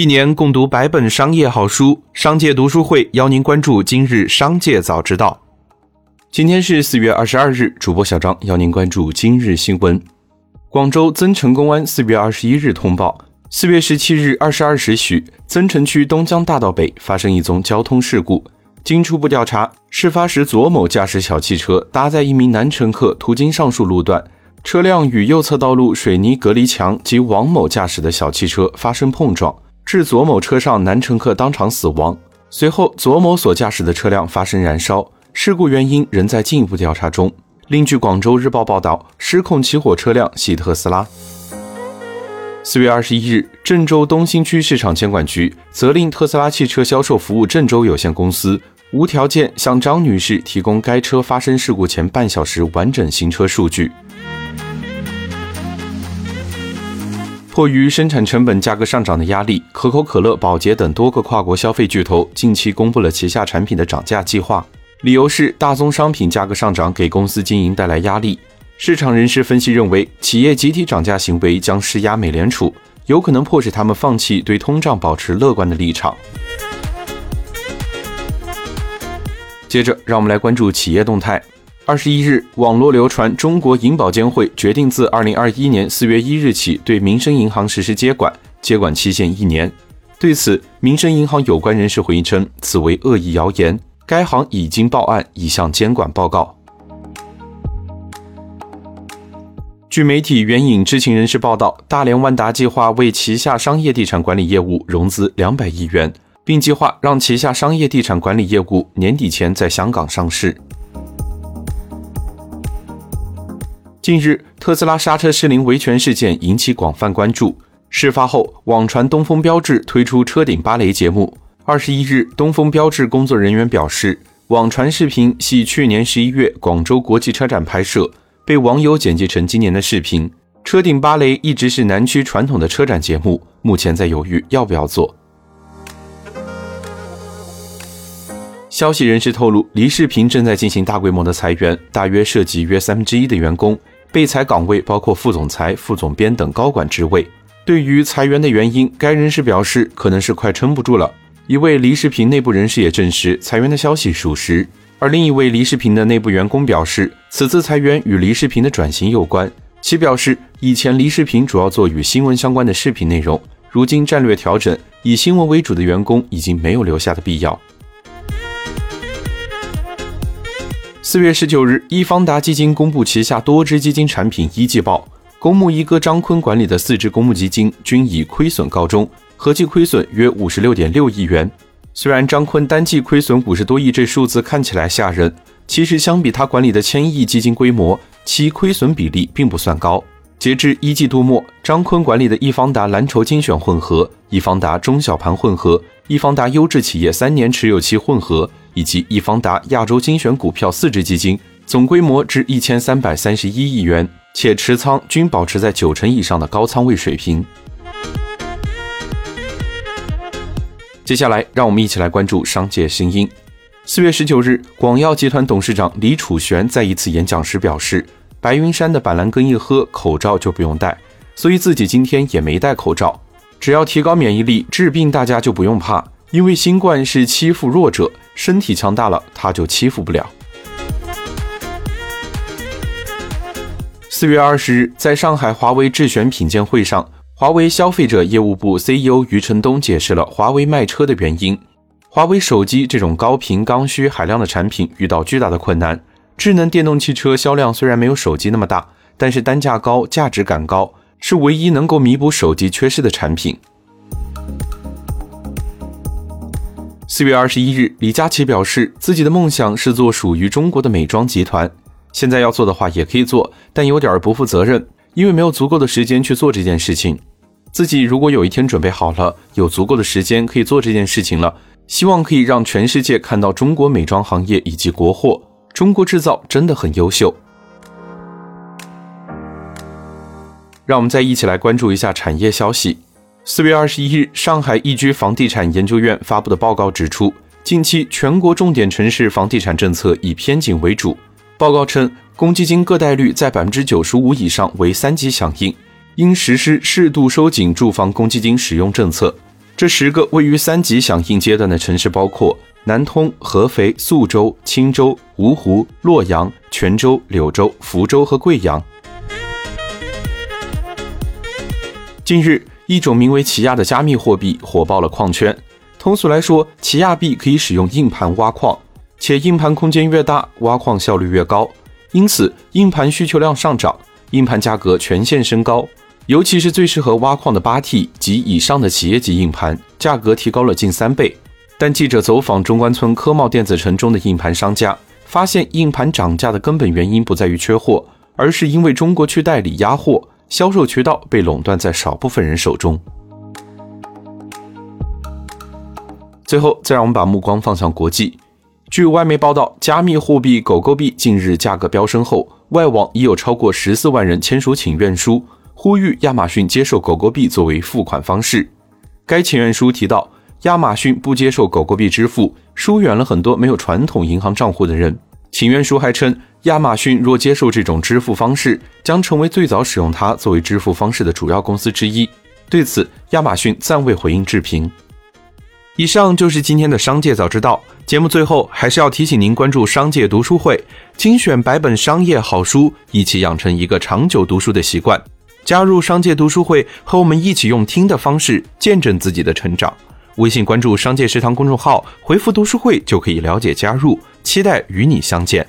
一年共读百本商业好书，商界读书会邀您关注今日商界早知道。今天是四月二十二日，主播小张邀您关注今日新闻。广州增城公安四月二十一日通报，四月十七日二十二时许，增城区东江大道北发生一宗交通事故。经初步调查，事发时左某驾驶小汽车搭载一名男乘客途经上述路段，车辆与右侧道路水泥隔离墙及王某驾驶的小汽车发生碰撞。致左某车上男乘客当场死亡。随后，左某所驾驶的车辆发生燃烧，事故原因仍在进一步调查中。另据广州日报报道，失控起火车辆系特斯拉。四月二十一日，郑州东新区市场监管局责令特斯拉汽车销售服务郑州有限公司无条件向张女士提供该车发生事故前半小时完整行车数据。迫于生产成本价格上涨的压力，可口可乐、宝洁等多个跨国消费巨头近期公布了旗下产品的涨价计划，理由是大宗商品价格上涨给公司经营带来压力。市场人士分析认为，企业集体涨价行为将施压美联储，有可能迫使他们放弃对通胀保持乐观的立场。接着，让我们来关注企业动态。二十一日，网络流传中国银保监会决定自二零二一年四月一日起对民生银行实施接管，接管期限一年。对此，民生银行有关人士回应称，此为恶意谣言，该行已经报案，已向监管报告。据媒体援引知情人士报道，大连万达计划为旗下商业地产管理业务融资两百亿元，并计划让旗下商业地产管理业务年底前在香港上市。近日，特斯拉刹车失灵维权事件引起广泛关注。事发后，网传东风标致推出车顶芭蕾节目。二十一日，东风标致工作人员表示，网传视频系去年十一月广州国际车展拍摄，被网友剪辑成今年的视频。车顶芭蕾一直是南区传统的车展节目，目前在犹豫要不要做。消息人士透露，离世平正在进行大规模的裁员，大约涉及约三分之一的员工。被裁岗位包括副总裁、副总编等高管职位。对于裁员的原因，该人士表示，可能是快撑不住了。一位梨视频内部人士也证实，裁员的消息属实。而另一位梨视频的内部员工表示，此次裁员与梨视频的转型有关。其表示，以前梨视频主要做与新闻相关的视频内容，如今战略调整，以新闻为主的员工已经没有留下的必要。四月十九日，易方达基金公布旗下多只基金产品一季报，公募一哥张坤管理的四只公募基金均以亏损告终，合计亏损约五十六点六亿元。虽然张坤单季亏损五十多亿这数字看起来吓人，其实相比他管理的千亿基金规模，其亏损比例并不算高。截至一季度末，张坤管理的易方达蓝筹精选混合、易方达中小盘混合、易方达优质企业三年持有期混合。以及易方达亚洲精选股票四只基金，总规模至一千三百三十一亿元，且持仓均保持在九成以上的高仓位水平。接下来，让我们一起来关注商界新音。四月十九日，广药集团董事长李楚玄在一次演讲时表示，白云山的板蓝根一喝，口罩就不用戴，所以自己今天也没戴口罩。只要提高免疫力，治病大家就不用怕。因为新冠是欺负弱者，身体强大了，他就欺负不了。四月二十日，在上海华为智选品鉴会上，华为消费者业务部 CEO 余承东解释了华为卖车的原因。华为手机这种高频、刚需、海量的产品遇到巨大的困难。智能电动汽车销量虽然没有手机那么大，但是单价高、价值感高，是唯一能够弥补手机缺失的产品。四月二十一日，李佳琦表示，自己的梦想是做属于中国的美妆集团。现在要做的话也可以做，但有点不负责任，因为没有足够的时间去做这件事情。自己如果有一天准备好了，有足够的时间可以做这件事情了，希望可以让全世界看到中国美妆行业以及国货，中国制造真的很优秀。让我们再一起来关注一下产业消息。四月二十一日，上海易居房地产研究院发布的报告指出，近期全国重点城市房地产政策以偏紧为主。报告称，公积金个贷率在百分之九十五以上为三级响应，应实施适度收紧住房公积金使用政策。这十个位于三级响应阶段的城市包括南通、合肥、宿州、青州、芜湖、洛阳、泉州、柳州、福州和贵阳。近日，一种名为奇亚的加密货币火爆了矿圈。通俗来说，奇亚币可以使用硬盘挖矿，且硬盘空间越大，挖矿效率越高，因此硬盘需求量上涨，硬盘价格全线升高。尤其是最适合挖矿的八 T 及以上的企业级硬盘，价格提高了近三倍。但记者走访中关村科贸电子城中的硬盘商家，发现硬盘涨价的根本原因不在于缺货，而是因为中国去代理压货。销售渠道被垄断在少部分人手中。最后，再让我们把目光放向国际。据外媒报道，加密货币狗狗币近日价格飙升后，外网已有超过十四万人签署请愿书，呼吁亚马逊接受狗狗币作为付款方式。该请愿书提到，亚马逊不接受狗狗币支付，疏远了很多没有传统银行账户的人。请愿书还称。亚马逊若接受这种支付方式，将成为最早使用它作为支付方式的主要公司之一。对此，亚马逊暂未回应置评。以上就是今天的商界早知道节目。最后，还是要提醒您关注商界读书会，精选百本商业好书，一起养成一个长久读书的习惯。加入商界读书会，和我们一起用听的方式见证自己的成长。微信关注“商界食堂”公众号，回复“读书会”就可以了解加入。期待与你相见。